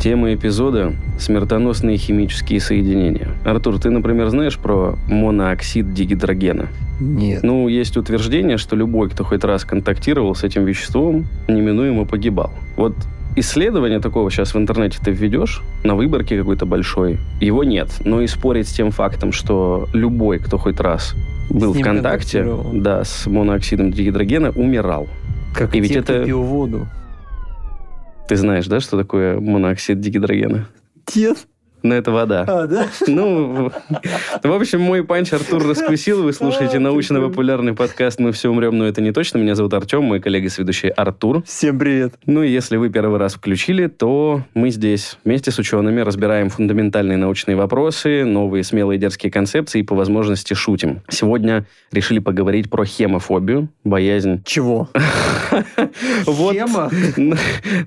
Тема эпизода – смертоносные химические соединения. Артур, ты, например, знаешь про монооксид дигидрогена? Нет. Ну, есть утверждение, что любой, кто хоть раз контактировал с этим веществом, неминуемо погибал. Вот исследование такого сейчас в интернете ты введешь, на выборке какой-то большой, его нет. Но и спорить с тем фактом, что любой, кто хоть раз был в контакте да, с монооксидом дигидрогена, умирал. Как и ведь это... пил воду. Ты знаешь, да, что такое монооксид дигидрогена? Нет. Но это вода. А, да? Ну, в общем, мой панч Артур раскусил. Вы слушаете а, научно-популярный подкаст «Мы все умрем, но это не точно». Меня зовут Артем, мой коллега сведущий Артур. Всем привет. Ну и если вы первый раз включили, то мы здесь вместе с учеными разбираем фундаментальные научные вопросы, новые смелые дерзкие концепции и по возможности шутим. Сегодня решили поговорить про хемофобию, боязнь... Чего? Хема?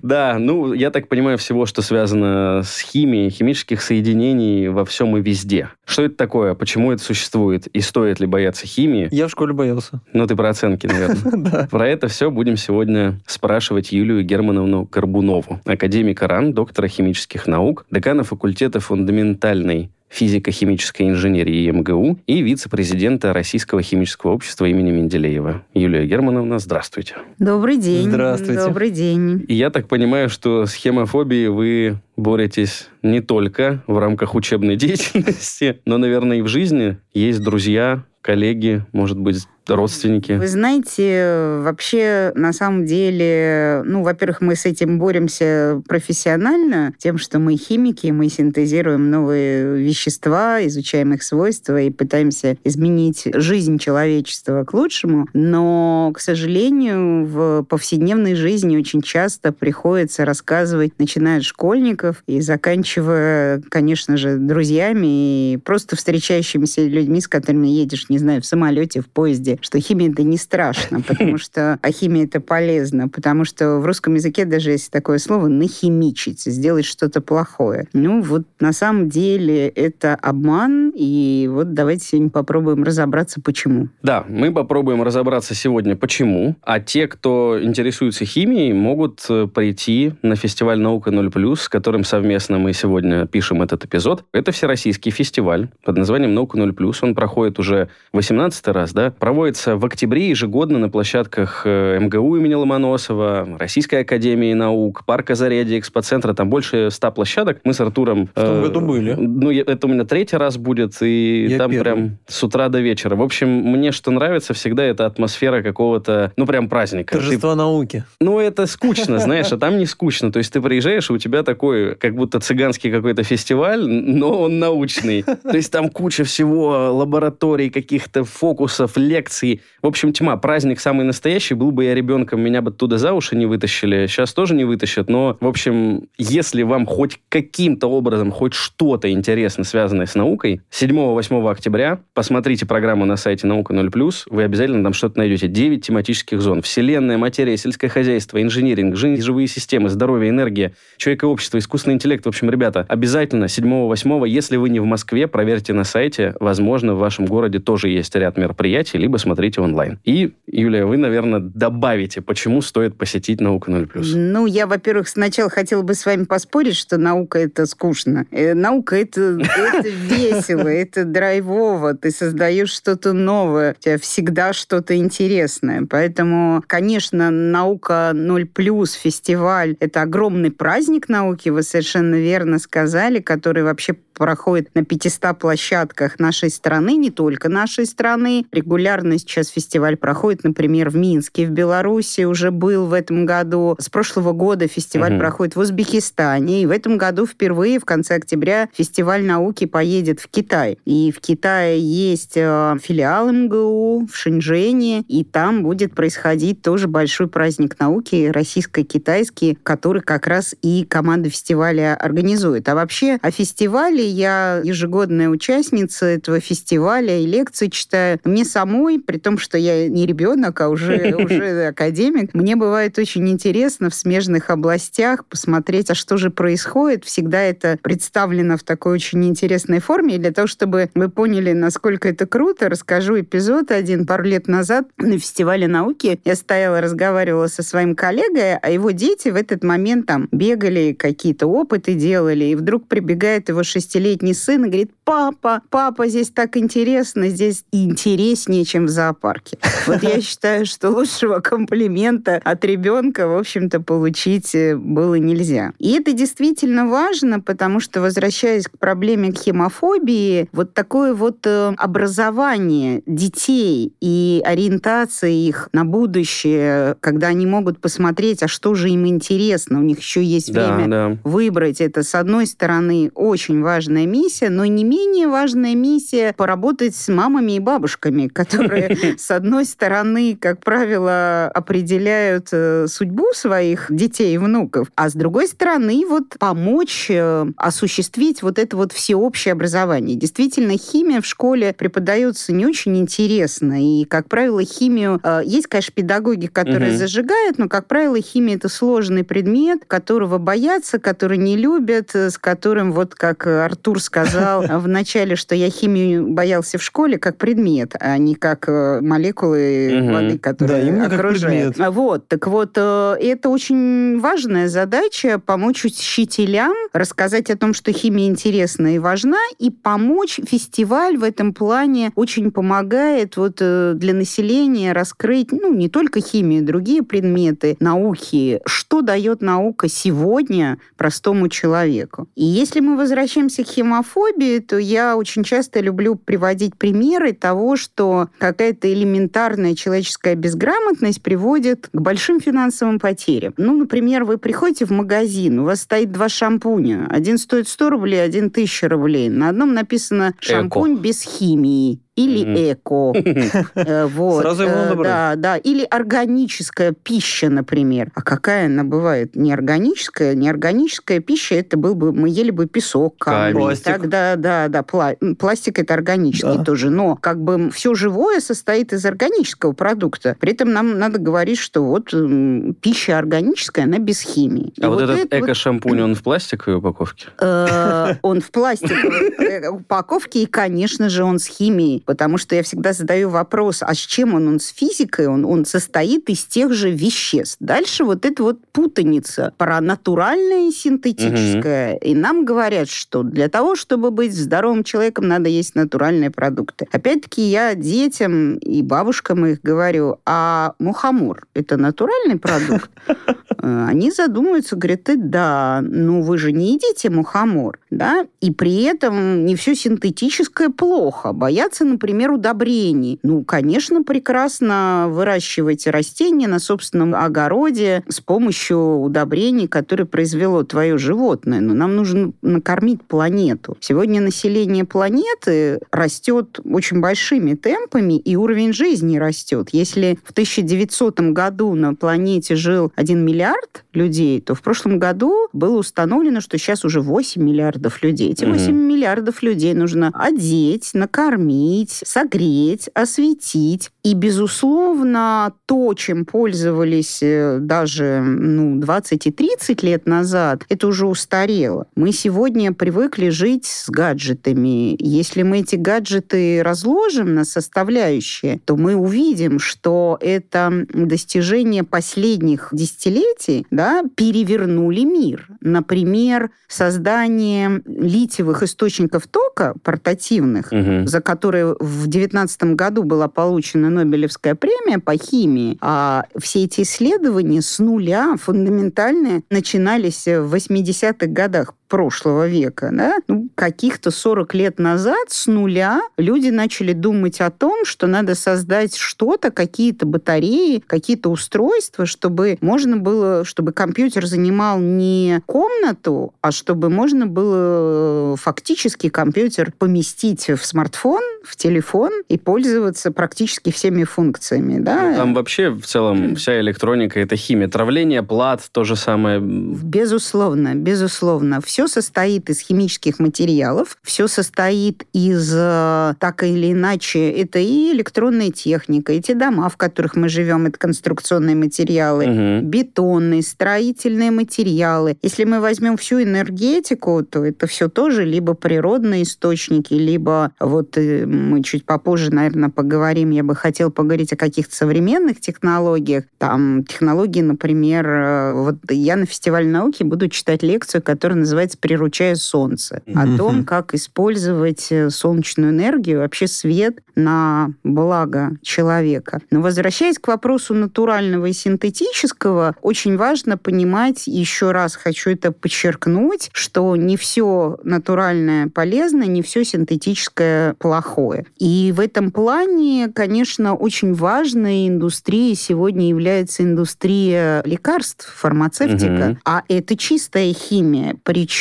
Да, ну, я так понимаю, всего, что связано с химией, химических соединений во всем и везде. Что это такое? Почему это существует? И стоит ли бояться химии? Я в школе боялся. Ну, ты про оценки, наверное. Да. Про это все будем сегодня спрашивать Юлию Германовну Горбунову, академика РАН, доктора химических наук, декана факультета фундаментальной физико-химической инженерии МГУ и вице-президента Российского химического общества имени Менделеева. Юлия Германовна, здравствуйте. Добрый день. Здравствуйте. Добрый день. И я так понимаю, что с хемофобией вы боретесь не только в рамках учебной деятельности, но, наверное, и в жизни. Есть друзья, коллеги, может быть, родственники? Вы знаете, вообще, на самом деле, ну, во-первых, мы с этим боремся профессионально, тем, что мы химики, мы синтезируем новые вещества, изучаем их свойства и пытаемся изменить жизнь человечества к лучшему. Но, к сожалению, в повседневной жизни очень часто приходится рассказывать, начиная от школьников и заканчивая, конечно же, друзьями и просто встречающимися людьми, с которыми едешь, не знаю, в самолете, в поезде, что химия это не страшно, потому что а химия это полезно, потому что в русском языке даже есть такое слово нахимичить, сделать что-то плохое. Ну вот на самом деле это обман, и вот давайте сегодня попробуем разобраться, почему. Да, мы попробуем разобраться сегодня, почему, а те, кто интересуется химией, могут э, прийти на фестиваль «Наука 0+,» с которым совместно мы сегодня пишем этот эпизод. Это всероссийский фестиваль под названием «Наука 0+,» он проходит уже 18 раз, да, проводит проводится в октябре ежегодно на площадках э, МГУ имени Ломоносова, Российской Академии Наук, Парка Зарядье, Экспоцентра. Там больше ста площадок. Мы с Артуром... В том э, году были. Ну, это у меня третий раз будет, и Я там первый. прям с утра до вечера. В общем, мне что нравится всегда, это атмосфера какого-то, ну, прям праздника. Торжество ты... науки. Ну, это скучно, знаешь, а там не скучно. То есть ты приезжаешь, и у тебя такой, как будто цыганский какой-то фестиваль, но он научный. То есть там куча всего, лабораторий, каких-то фокусов, лекций. В общем, тьма. Праздник самый настоящий. Был бы я ребенком, меня бы туда за уши не вытащили. Сейчас тоже не вытащат. Но, в общем, если вам хоть каким-то образом, хоть что-то интересно, связанное с наукой, 7-8 октября посмотрите программу на сайте «Наука 0+,» вы обязательно там что-то найдете. 9 тематических зон. Вселенная, материя, сельское хозяйство, инжиниринг, жизнь, живые системы, здоровье, энергия, человек и общество, искусственный интеллект. В общем, ребята, обязательно 7-8, если вы не в Москве, проверьте на сайте. Возможно, в вашем городе тоже есть ряд мероприятий, либо смотрите онлайн. И, Юлия, вы, наверное, добавите, почему стоит посетить «Наука 0+.» Ну, я, во-первых, сначала хотела бы с вами поспорить, что наука — это скучно. Э, наука — это, весело, это драйвово. Ты создаешь что-то новое, у тебя всегда что-то интересное. Поэтому, конечно, «Наука 0+,» фестиваль — это огромный праздник науки, совершенно верно сказали, который вообще проходит на 500 площадках нашей страны, не только нашей страны. Регулярно сейчас фестиваль проходит, например, в Минске, в Беларуси уже был в этом году. С прошлого года фестиваль угу. проходит в Узбекистане. И в этом году впервые в конце октября фестиваль науки поедет в Китай. И в Китае есть э, филиал МГУ в Шэньчжэне, и там будет происходить тоже большой праздник науки российско-китайский, который как раз и команда фестиваля организует. А вообще о фестивале школе, я ежегодная участница этого фестиваля и лекции читаю. Мне самой, при том, что я не ребенок, а уже, уже академик, мне бывает очень интересно в смежных областях посмотреть, а что же происходит. Всегда это представлено в такой очень интересной форме. И для того, чтобы вы поняли, насколько это круто, расскажу эпизод один. Пару лет назад на фестивале науки я стояла, разговаривала со своим коллегой, а его дети в этот момент там бегали, какие-то опыты делали, и вдруг прибегает его шестилетний сын и говорит, папа, папа, здесь так интересно, здесь интереснее, чем в зоопарке. Вот я считаю, что лучшего комплимента от ребенка, в общем-то, получить э, было нельзя. И это действительно важно, потому что, возвращаясь к проблеме хемофобии, вот такое вот э, образование детей и ориентация их на будущее, когда они могут посмотреть, а что же им интересно, у них еще есть Да, время да. выбрать. Это, с одной стороны, очень важная миссия, но не менее важная миссия поработать с мамами и бабушками, которые, с одной стороны, как правило, определяют э, судьбу своих детей и внуков, а с другой стороны, вот помочь э, осуществить вот это вот всеобщее образование. Действительно, химия в школе преподается не очень интересно, и, как правило, химию... э, Есть, конечно, педагоги, которые Мгм. зажигают, но, как правило, химия — это сложный предмет, которого боятся, который не любят, с которым, вот как Артур сказал в начале, что я химию боялся в школе как предмет, а не как э, молекулы Мгм. воды, которые Да, именно как окружают. предмет. Вот, так вот, э, это очень важная задача помочь учителям рассказать о том, что химия интересна и важна, и помочь фестиваль в этом плане очень помогает вот э, для населения раскрыть, ну, не только химию, другие предметы науки, что дает наука сегодня простому человеку. И если мы возвращаемся к хемофобии, то я очень часто люблю приводить примеры того, что какая-то элементарная человеческая безграмотность приводит к большим финансовым потерям. Ну, например, вы приходите в магазин, у вас стоит два шампуня. Один стоит 100 рублей, один 1000 рублей. На одном написано «шампунь без химии» или. «эко». Э, Вот. Сразу его Э, надо брать. Да, да. Или органическая пища, например. А какая она бывает? Неорганическая? Неорганическая пища, это был бы, мы ели бы песок, камень. Тогда, да, да, пла- пластик это органический Да. тоже. Но как бы все живое состоит из органического продукта. При этом нам надо говорить, что вот м, пища органическая, она без химии. И А вот, этот это вот, эко-шампунь, он в пластиковой упаковке? э, он в пластиковой упаковке, и, конечно же, он с химией, потому что я всегда задаю вопрос, а с чем он? Он с физикой? Он, он состоит из тех же веществ. Дальше вот эта вот путаница про натуральное и синтетическое. И нам говорят, что для того, чтобы быть здоровым человеком, надо есть натуральные продукты. Опять-таки, я детям и бабушкам их говорю, а мухомор – это натуральный продукт? Э, Они задумываются, говорят, «Э, да, ну вы же не едите мухомор, да? И при этом не все синтетическое плохо. Боятся, например, удобрений. Ну, конечно, прекрасно выращивать растения на собственном огороде с помощью удобрений, которые произвело твое животное. Но нам нужно накормить планету. Сегодня население планеты растет очень большими темпами, и уровень жизни растет. Если в 1900 году на планете жил 1 миллиард людей, то в прошлом году было установлено, что сейчас уже 8 миллиардов людей. Эти Мгм. 8 миллиардов людей нужно одеть, накормить, согреть, осветить. И, безусловно, то, чем пользовались э, даже ну, 20 и 30 лет назад, это уже устарело. Мы сегодня привыкли жить с гаджетами. Если мы эти гаджеты разложим на составляющие, то мы увидим, что это достижение последних десятилетий да, перевернули мир. Например, создание литиевых источников тока портативных, Мгм. за которые в 19 году была получена Нобелевская премия по химии, а все эти исследования с нуля фундаментальные начинались в 80-х годах прошлого века, да? ну, каких-то 40 лет назад с нуля люди начали думать о том, что надо создать что-то, какие-то батареи, какие-то устройства, чтобы можно было, чтобы компьютер занимал не комнату, а чтобы можно было э, фактически компьютер поместить в смартфон, в телефон и пользоваться практически всеми функциями, да? Ну, Там вообще в целом вся электроника это химия. Травление плат, то же самое. Безусловно, безусловно. Все все состоит из химических материалов, все состоит из, э, так или иначе, это и электронная техника, эти дома, в которых мы живем, это конструкционные материалы, угу. бетонные, строительные материалы. Если мы возьмем всю энергетику, то это все тоже либо природные источники, либо вот э, мы чуть попозже, наверное, поговорим, я бы хотел поговорить о каких-то современных технологиях. Там технологии, например, э, вот я на фестивале науки буду читать лекцию, которая называется «Приручая солнце», о том, как использовать э, солнечную энергию, вообще свет на благо человека. Но возвращаясь к вопросу натурального и синтетического, очень важно понимать, еще раз хочу это подчеркнуть, что не все натуральное полезно, не все синтетическое плохое. И в этом плане, конечно, очень важной индустрией сегодня является индустрия лекарств, фармацевтика, угу. а это чистая химия. Причем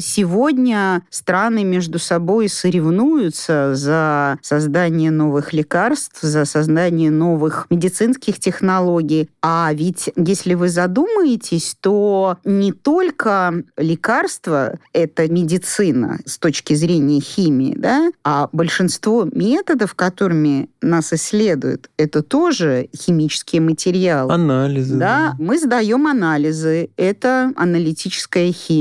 сегодня страны между собой соревнуются за создание новых лекарств, за создание новых медицинских технологий. А ведь, если вы задумаетесь, то не только лекарства — это медицина с точки зрения химии, да, а большинство методов, которыми нас исследуют, это тоже химические материалы. Анализы. Да, мы сдаем анализы. Это аналитическая химия.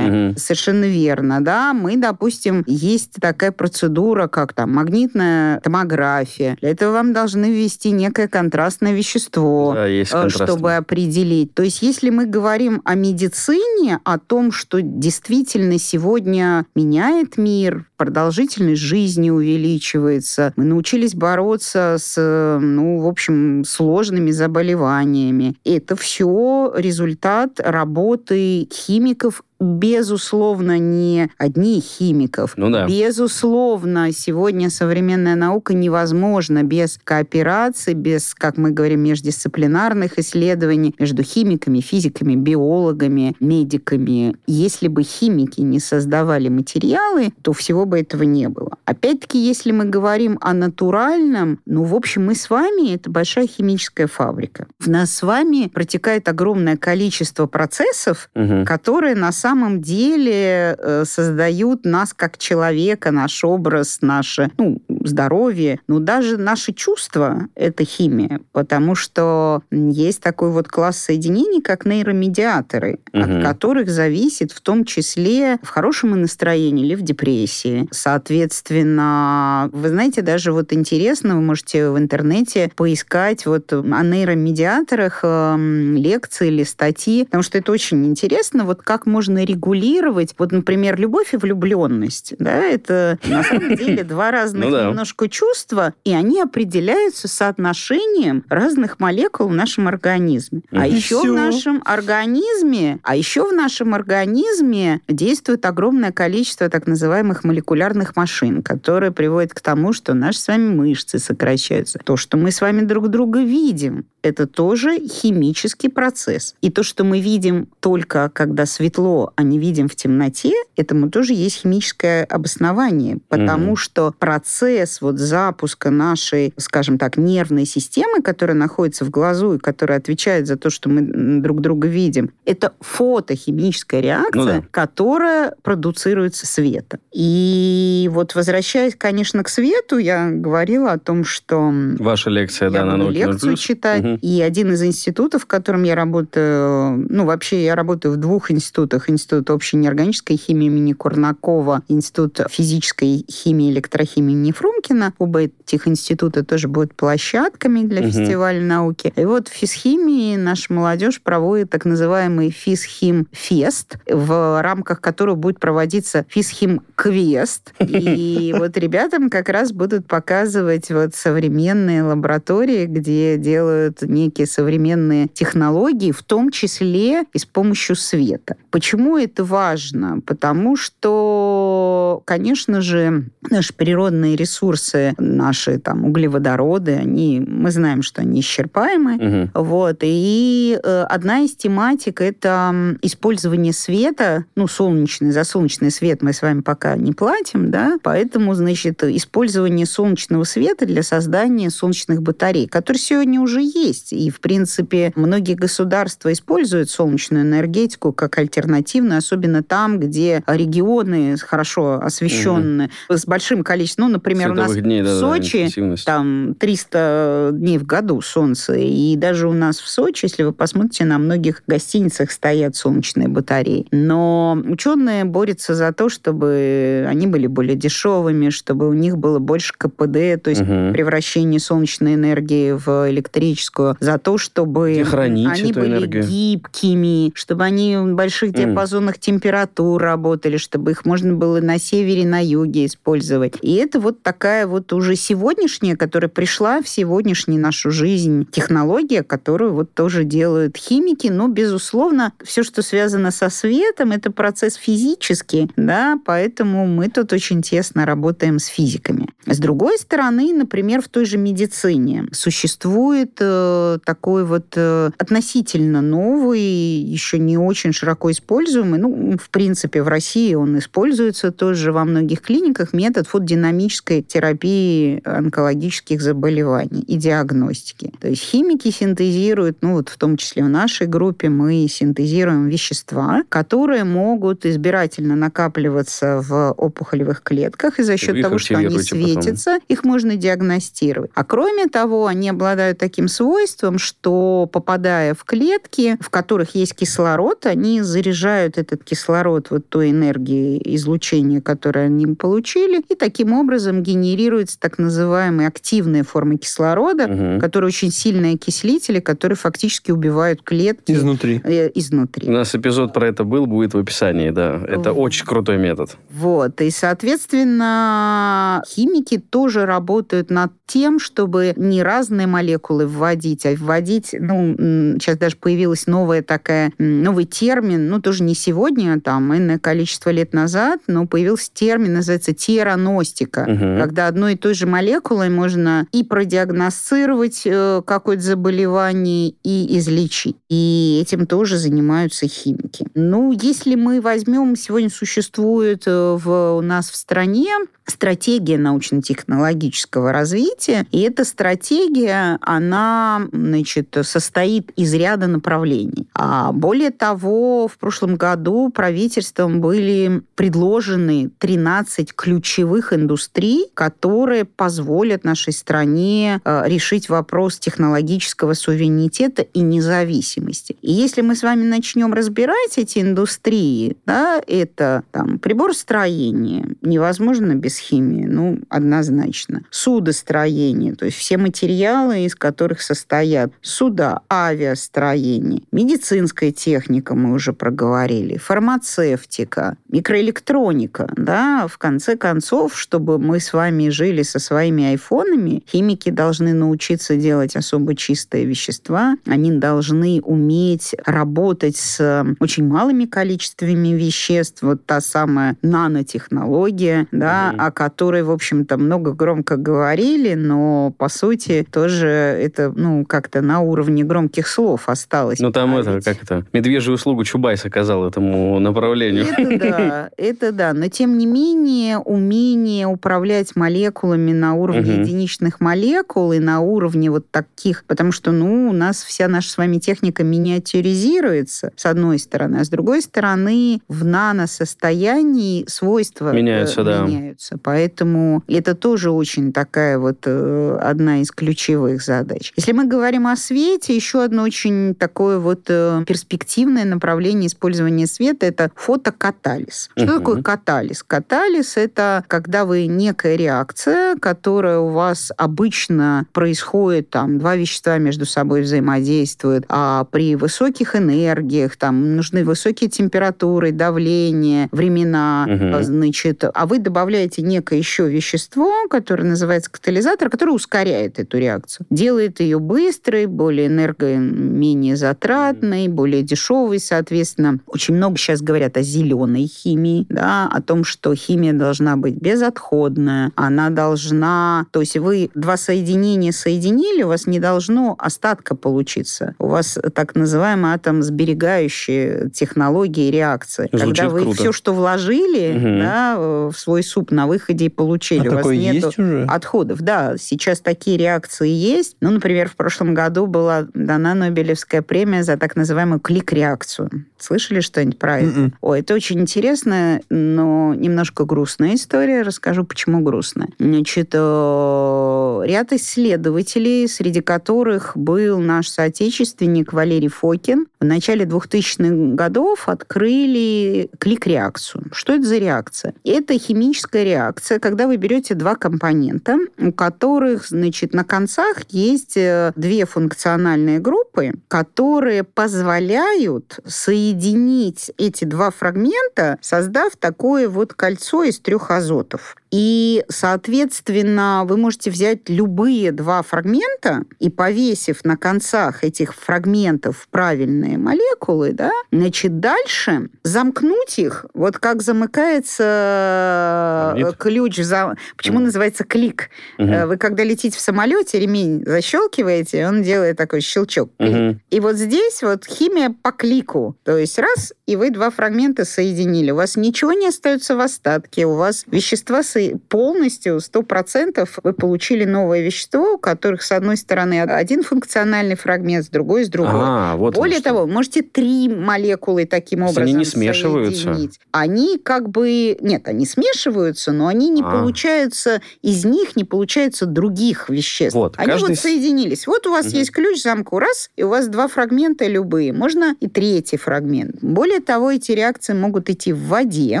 Угу. Совершенно верно, да. Мы, допустим, есть такая процедура, как там магнитная томография. Для этого вам должны ввести некое контрастное вещество, да, есть э, чтобы определить. То есть, если мы говорим о медицине, о том, что действительно сегодня меняет мир, продолжительность жизни увеличивается, мы научились бороться с, ну, в общем, сложными заболеваниями. Это все результат работы химиков безусловно, не одних химиков. Ну да. Безусловно, сегодня современная наука невозможна без кооперации, без, как мы говорим, междисциплинарных исследований между химиками, физиками, биологами, медиками. Если бы химики не создавали материалы, то всего бы этого не было. Опять-таки, если мы говорим о натуральном, ну, в общем, мы с вами — это большая химическая фабрика. В нас с вами протекает огромное количество процессов, угу. которые на самом самом деле э, создают нас как человека, наш образ, наше ну, здоровье, ну даже наши чувства — это химия, потому что есть такой вот класс соединений, как нейромедиаторы, угу. от которых зависит в том числе в хорошем настроении или в депрессии. Соответственно, вы знаете, даже вот интересно, вы можете в интернете поискать вот о нейромедиаторах э, лекции или статьи, потому что это очень интересно, вот как можно регулировать, вот, например, любовь и влюбленность, да, это на самом деле два разных ну немножко чувства, и они определяются соотношением разных молекул в нашем организме. А еще в нашем организме, а еще в нашем организме действует огромное количество так называемых молекулярных машин, которые приводят к тому, что наши с вами мышцы сокращаются. То, что мы с вами друг друга видим, это тоже химический процесс. И то, что мы видим только когда светло, а не видим в темноте, этому тоже есть химическое обоснование, потому mm что процесс вот запуска нашей, скажем так, нервной системы, которая находится в глазу и которая отвечает за то, что мы друг друга видим, это фотохимическая реакция, ну да. которая продуцируется светом. И вот возвращаясь, конечно, к свету, я говорила о том, что... Ваша лекция, да, на науке лекцию читать. Угу. И один из институтов, в котором я работаю, ну, вообще я работаю в двух институтах. Институт общей неорганической химии имени Курнакова, Институт физической химии и электрохимии имени Фрумкина. Оба этих института тоже будут площадками для угу. фестиваля науки. И вот в физхимии наша молодежь проводит так называемый физхим-фест, в рамках которого будет проводиться физхим-квест. И вот ребятам как раз будут показывать вот современные лаборатории, где делают некие современные технологии, в том числе и с помощью света. Почему это важно? Потому что, конечно же, наши природные ресурсы, наши там углеводороды, они, мы знаем, что они исчерпаемы. Угу. Вот. И э, одна из тематик — это использование света, ну, солнечный, за солнечный свет мы с вами пока не платим, да, поэтому, значит, использование солнечного света для создания солнечных батарей, которые сегодня уже есть есть. И, в принципе, многие государства используют солнечную энергетику как альтернативную, особенно там, где регионы хорошо освещены, угу. с большим количеством, ну, например, Световых у нас дней, в да, Сочи да, там 300 дней в году солнце, и даже у нас в Сочи, если вы посмотрите, на многих гостиницах стоят солнечные батареи. Но ученые борются за то, чтобы они были более дешевыми, чтобы у них было больше КПД, то есть угу. превращение солнечной энергии в электрическую, за то, чтобы они были энергию. гибкими, чтобы они в больших диапазонах mm. температур работали, чтобы их можно было на севере, на юге использовать. И это вот такая вот уже сегодняшняя, которая пришла в сегодняшнюю нашу жизнь технология, которую вот тоже делают химики, но, безусловно, все, что связано со светом, это процесс физический, да, поэтому мы тут очень тесно работаем с физиками. С другой стороны, например, в той же медицине существует э, такой вот э, относительно новый, еще не очень широко используемый, ну, в принципе, в России он используется тоже во многих клиниках, метод фотодинамической терапии онкологических заболеваний и диагностики. То есть химики синтезируют, ну, вот в том числе в нашей группе мы синтезируем вещества, которые могут избирательно накапливаться в опухолевых клетках, и за счет того, что они светят, светится, их можно диагностировать. А кроме того, они обладают таким свойством, что попадая в клетки, в которых есть кислород, они заряжают этот кислород вот той энергией излучения, которое они получили, и таким образом генерируется так называемые активные формы кислорода, угу. которые очень сильные окислители, которые фактически убивают клетки. Изнутри. Э, изнутри. У нас эпизод про это был, будет в описании, да. Это вот. очень крутой метод. Вот. И, соответственно, химики химики тоже работают над тем, чтобы не разные молекулы вводить, а вводить, ну, сейчас даже появилась новая такая, новый термин, ну, тоже не сегодня, а там, иное количество лет назад, но появился термин, называется тераностика, угу. когда одной и той же молекулой можно и продиагностировать э, какое-то заболевание, и излечить. И этим тоже занимаются химики. Ну, если мы возьмем, сегодня существует э, в, у нас в стране стратегия научно-технологического развития. И эта стратегия, она значит, состоит из ряда направлений. А более того, в прошлом году правительством были предложены 13 ключевых индустрий, которые позволят нашей стране э, решить вопрос технологического суверенитета и независимости. И если мы с вами начнем разбирать эти индустрии, да, это там, приборостроение, невозможно без химии, ну, однозначно. Судостроение, то есть все материалы, из которых состоят суда, авиастроение, медицинская техника, мы уже проговорили, фармацевтика, микроэлектроника, да, в конце концов, чтобы мы с вами жили со своими айфонами, химики должны научиться делать особо чистые вещества, они должны уметь работать с очень малыми количествами веществ, вот та самая нанотехнология, да, mm о которой, в общем-то, много громко говорили, но, по сути, тоже это, ну, как-то на уровне громких слов осталось. Ну, там это, как это, медвежью услугу Чубайс оказал этому направлению. Это да, это да. Но, тем не менее, умение управлять молекулами на уровне угу. единичных молекул и на уровне вот таких, потому что, ну, у нас вся наша с вами техника миниатюризируется, с одной стороны, а с другой стороны, в наносостоянии свойства меняются, да. меняются. Поэтому это тоже очень такая вот э, одна из ключевых задач. Если мы говорим о свете, еще одно очень такое вот э, перспективное направление использования света – это фотокатализ. Что угу. такое катализ? Катализ – это когда вы некая реакция, которая у вас обычно происходит, там, два вещества между собой взаимодействуют, а при высоких энергиях, там, нужны высокие температуры, давление, времена, угу. значит, а вы добавляете некое еще вещество, которое называется катализатор, которое ускоряет эту реакцию. Делает ее быстрой, более энерго менее затратной, более дешевой, соответственно. Очень много сейчас говорят о зеленой химии, да, о том, что химия должна быть безотходная, она должна... То есть вы два соединения соединили, у вас не должно остатка получиться. У вас так называемая атом сберегающая технологии реакции. Звучит Когда вы круто. все, что вложили угу. да, в свой суп на выходе и получили. А Такое вас нет отходов. Да, сейчас такие реакции есть. Ну, например, в прошлом году была дана Нобелевская премия за так называемую клик-реакцию. Слышали что-нибудь про это? Мгм. Ой, это очень интересная, но немножко грустная история. Расскажу, почему грустная. Значит, э, ряд исследователей, среди которых был наш соотечественник Валерий Фокин, в начале 2000-х годов открыли клик-реакцию. Что это за реакция? Это химическая реакция, когда вы берете два компонента, у которых, значит, на концах есть две функциональные группы, которые позволяют соединить эти два фрагмента, создав такое вот кольцо из трех азотов. И, соответственно, вы можете взять любые два фрагмента и, повесив на концах этих фрагментов правильные молекулы, да, значит, дальше замкнуть их, вот как замыкается э, Магнит? ключ. в зам- Почему Мгм. называется клик? Э, Вы когда летите в самолете, ремень защелкиваете, он делает такой щелчок. Мгм. И вот здесь вот химия по клику. То есть раз, и вы два фрагмента соединили. У вас ничего не остается в остатке. У вас вещества со- полностью, 100% вы получили новое вещество, у которых, с одной стороны, один функциональный фрагмент, с другой, с другой. А, вот Более того, можете три молекулы таким образом они не смешиваются? соединить. Они как бы... Нет, они смешиваются, но они не А. получаются... Из них не получается других веществ. Вот, они каждый вот соединились. Вот у вас Мгм. есть ключ замку, раз, и у вас два фрагмента любые. Можно и третий фрагмент. Более того, эти реакции могут идти в воде.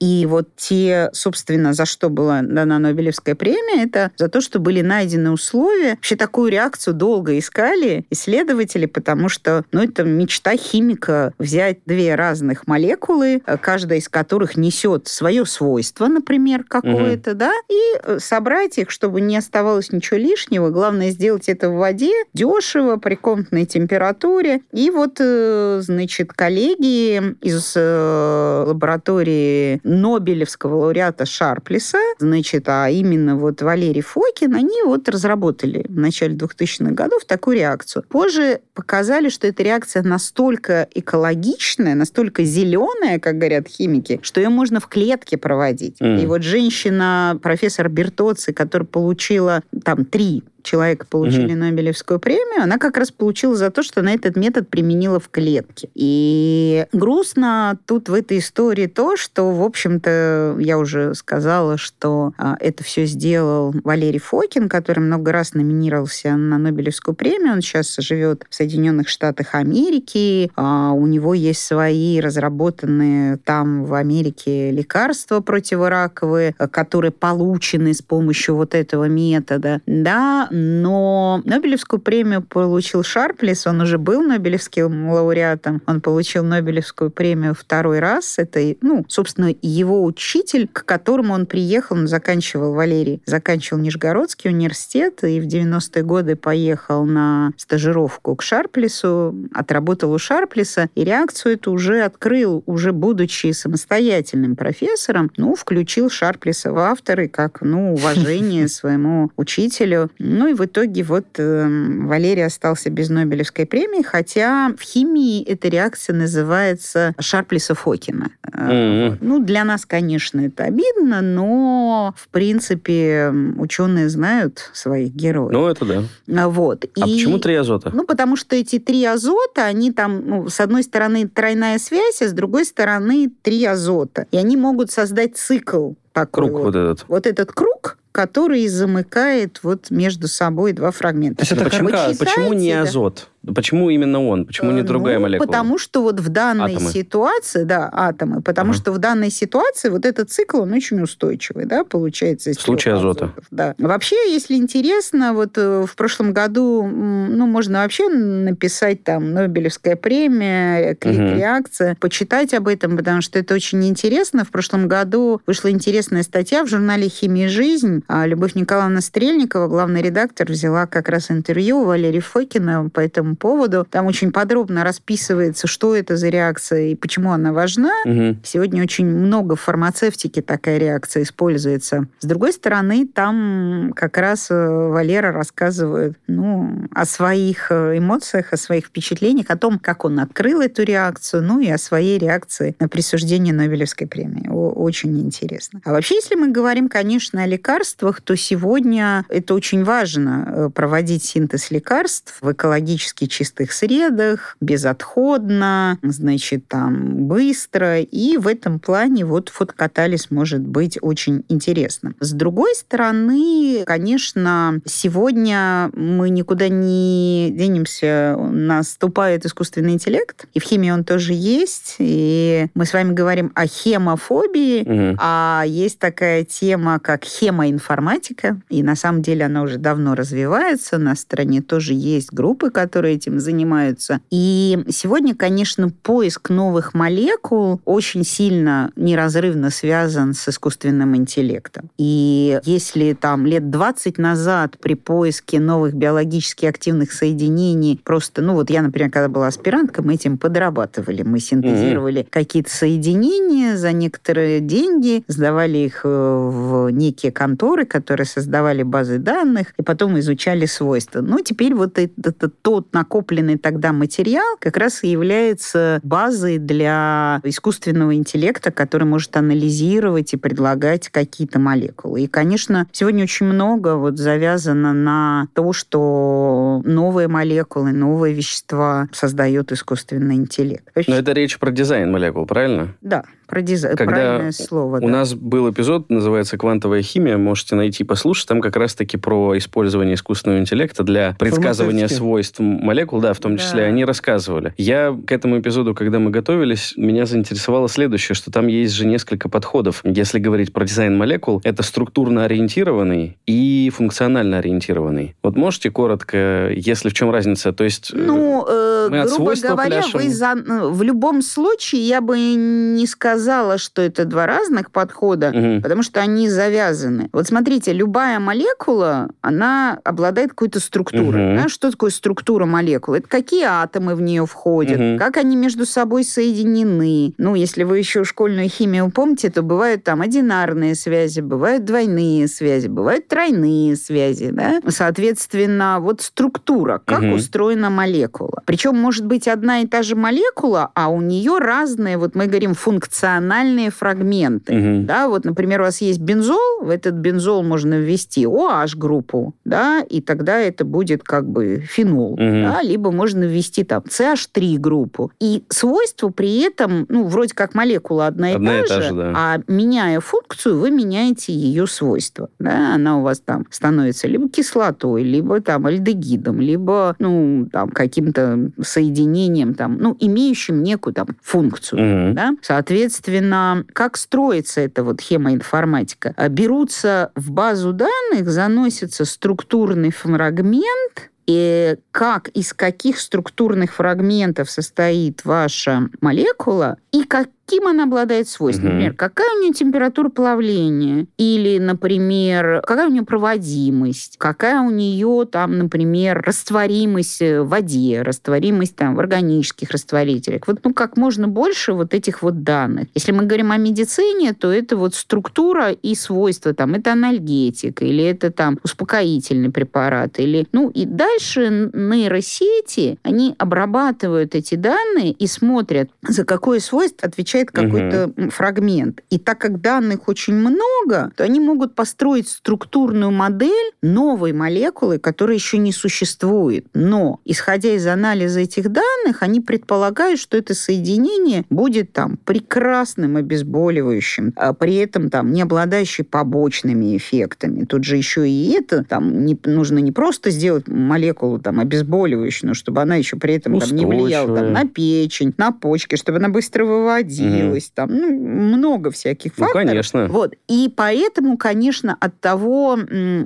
И вот те, собственно, за что была дана Нобелевская премия, это за то, что были найдены условия. Вообще такую реакцию долго искали исследователи, потому что, ну, это мечта химика взять две разных молекулы, каждая из которых несет свое свойство, например, какое-то, да, и э, собрать их, чтобы не оставалось ничего лишнего. Главное сделать это в воде, дешево, при комнатной температуре. И вот, э, значит, коллеги из э, лаборатории Нобелевского лауреата Шарплиса, значит, а именно вот Валерий Фокин, они вот разработали в начале 2000-х годов такую реакцию. Позже показали, что эта реакция настолько экологичная, настолько зеленая, как говорят химики, что ее можно в клетке проводить. Мгм. И вот женщина, профессор Бертоци, которая получила там три человека получили Нобелевскую премию, она как раз получила за то, что она этот метод применила в клетке. И грустно тут в этой истории то, что, в общем-то, я уже сказала, что а, это все сделал Валерий Фокин, который много раз номинировался на Нобелевскую премию. Он сейчас живет в Соединенных Штатах Америки. А, у него есть свои разработанные там в Америке лекарства противораковые, а, которые получены с помощью вот этого метода. Да, но Нобелевскую премию получил Шарплес, он уже был Нобелевским лауреатом, он получил Нобелевскую премию второй раз. Это, ну, собственно, его учитель, к которому он приехал, он заканчивал, Валерий, заканчивал Нижегородский университет и в 90-е годы поехал на стажировку к Шарплесу, отработал у Шарплеса, и реакцию эту уже открыл, уже будучи самостоятельным профессором, ну, включил Шарплеса в авторы, как, ну, уважение своему учителю. Ну и в итоге вот э, Валерий остался без Нобелевской премии, хотя в химии эта реакция называется Шарплиса Фокина. Э. Ну, для нас, конечно, это обидно, но, в принципе, ученые знают своих героев. Ну, это да. А, Вот. А И- почему три азота? ну, потому что эти три азота, они там, ну, с одной стороны, тройная связь, а с другой стороны, три азота. И они могут создать цикл такой Круг вот. вот этот. Вот этот круг, который замыкает вот между собой два фрагмента. То есть это почему, почему не азот? Почему именно он? Почему не Э, другая ну, молекула? Потому что вот в данной Атомы. ситуации, да, атомы, потому Ага. что в данной ситуации вот этот цикл, он очень устойчивый, да, получается. В случае азота. азотов, Да. Вообще, если интересно, вот э, в прошлом году, ну, можно вообще написать там Нобелевская премия, клик Мгм. реакция, почитать об этом, потому что это очень интересно. В прошлом году вышла интересная статья в журнале «Химия и жизнь». А Любовь Николаевна Стрельникова, главный редактор, взяла как раз интервью у Валерия Фокина по этому поводу. Там очень подробно расписывается, что это за реакция и почему она важна. Угу. Сегодня очень много в фармацевтике такая реакция используется. С другой стороны, там как раз э, Валера рассказывает ну, о своих э, эмоциях, о своих впечатлениях, о том, как он открыл эту реакцию, ну и о своей реакции на присуждение Нобелевской премии. Очень интересно. А вообще, если мы говорим, конечно, о лекарствах, то сегодня это очень важно э, проводить синтез лекарств в экологически чистых средах, безотходно, значит, там, быстро. И в этом плане вот фотокатализ может быть очень интересным. С другой стороны, конечно, сегодня мы никуда не денемся. Наступает искусственный интеллект, и в химии он тоже есть. И мы с вами говорим о хемофобии, угу. а есть такая тема, как хемоинформатика. И на самом деле она уже давно развивается. На стране тоже есть группы, которые этим занимаются. И сегодня, конечно, поиск новых молекул очень сильно неразрывно связан с искусственным интеллектом. И если там лет 20 назад при поиске новых биологически активных соединений просто, ну вот я, например, когда была аспиранткой, мы этим подрабатывали. Мы синтезировали mm-hmm. какие-то соединения за некоторые деньги, сдавали их э, в некие конторы, которые создавали базы данных, и потом изучали свойства. Но теперь вот этот, тот накопленный тогда материал как раз и является базой для искусственного интеллекта, который может анализировать и предлагать какие-то молекулы. И, конечно, сегодня очень много вот завязано на то, что новые молекулы, новые вещества создает искусственный интеллект. Но это речь про дизайн молекул, правильно? Да про дизайн, Когда правильное слово. У да. нас был эпизод, называется «Квантовая химия», можете найти послушать, там как раз-таки про использование искусственного интеллекта для предсказывания свойств молекул, да, в том числе, да. они рассказывали. Я к этому эпизоду, когда мы готовились, меня заинтересовало следующее, что там есть же несколько подходов. Если говорить про дизайн молекул, это структурно ориентированный и функционально ориентированный. Вот можете коротко, если в чем разница? То есть э, ну, э, мы грубо говоря, вы за, ну, в любом случае я бы не сказала сказала, что это два разных подхода, угу. потому что они завязаны. Вот смотрите, любая молекула, она обладает какой-то структурой. Угу. Да? Что такое структура молекулы? Это какие атомы в нее входят, угу. как они между собой соединены. Ну, если вы еще школьную химию помните, то бывают там одинарные связи, бывают двойные связи, бывают тройные связи. Да? Соответственно, вот структура, как угу. устроена молекула. Причем может быть одна и та же молекула, а у нее разные, вот мы говорим, функциональные функциональные фрагменты. Угу. Да, вот, например, у вас есть бензол, в этот бензол можно ввести OH-группу, да, и тогда это будет как бы фенол, угу. да, либо можно ввести там CH3-группу. И свойства при этом, ну, вроде как молекула одна и одна та, и та же, да. а меняя функцию, вы меняете ее свойства, да, она у вас там становится либо кислотой, либо там альдегидом, либо, ну, там, каким-то соединением, там, ну, имеющим некую там функцию, угу. да. Соответственно, Соответственно, как строится эта вот хемоинформатика? Берутся в базу данных, заносится структурный фрагмент, и как, из каких структурных фрагментов состоит ваша молекула, и как, каким она обладает свойствами. Угу. Например, какая у нее температура плавления, или, например, какая у нее проводимость, какая у нее там, например, растворимость в воде, растворимость там в органических растворителях. Вот, ну, как можно больше вот этих вот данных. Если мы говорим о медицине, то это вот структура и свойства, там, это анальгетик, или это там успокоительный препарат, или, ну, и дальше нейросети, они обрабатывают эти данные и смотрят, за какое свойство отвечает получает какой-то угу. фрагмент. И так как данных очень много, то они могут построить структурную модель новой молекулы, которая еще не существует. Но, исходя из анализа этих данных, они предполагают, что это соединение будет там прекрасным обезболивающим, а при этом там не обладающий побочными эффектами. Тут же еще и это, там не, нужно не просто сделать молекулу там обезболивающую, но чтобы она еще при этом там, не влияла там, на печень, на почки, чтобы она быстро выводила появилось, угу. там ну, много всяких ну, факторов. Ну, конечно. Вот. И поэтому, конечно, от того,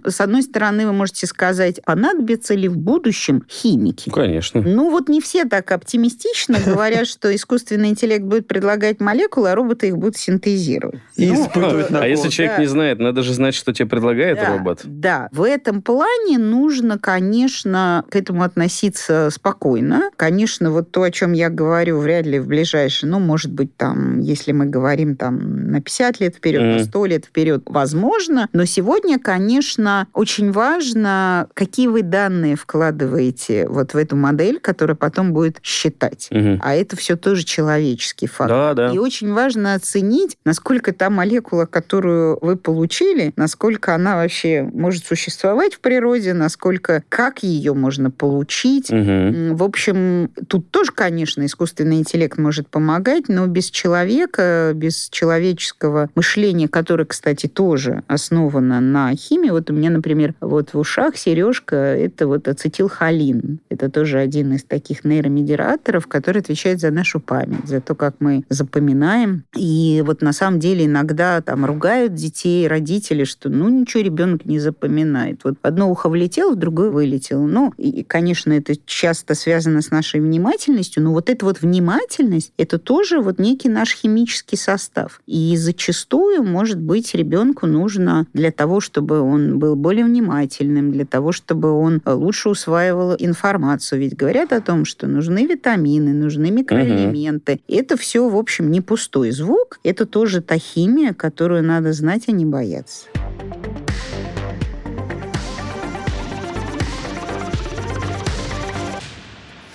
с одной стороны, вы можете сказать, понадобятся ли в будущем химики? Конечно. Ну, вот не все так оптимистично говорят, что искусственный интеллект будет предлагать молекулы, а роботы их будут синтезировать. И ну, испытывать А если человек не знает, надо же знать, что тебе предлагает робот. Да, в этом плане нужно, конечно, к этому относиться спокойно. Конечно, вот то, о чем я говорю, вряд ли в ближайшее, ну, может быть, там, если мы говорим там на 50 лет вперед, mm. на 100 лет вперед, возможно. Но сегодня, конечно, очень важно, какие вы данные вкладываете вот в эту модель, которая потом будет считать. Mm-hmm. А это все тоже человеческий фактор. Да, да. И очень важно оценить, насколько та молекула, которую вы получили, насколько она вообще может существовать в природе, насколько, как ее можно получить. Угу. В общем, тут тоже, конечно, искусственный интеллект может помогать, но без человека, без человеческого мышления, которое, кстати, тоже основано на химии. Вот у меня, например, вот в ушах сережка – это вот ацетилхолин. Это тоже один из таких нейромедиаторов, который отвечает за нашу память, за то, как мы запоминаем. И вот на самом деле иногда там ругают детей, родители, что ну ничего ребенок не запоминает. Вот одно ухо влетело, в другое вылетело. Ну, и, конечно, это часто связано с нашей внимательностью, но вот эта вот внимательность, это тоже вот некий наш химический состав. И зачастую, может быть, ребенку нужно для того, чтобы он был более внимательным, для того, чтобы он лучше усваивал информацию. Ведь говорят о том, что нужны витамины, нужны микроэлементы. Угу. Это все, в общем, не пустой звук. Это тоже та химия, которую надо знать, а не бояться.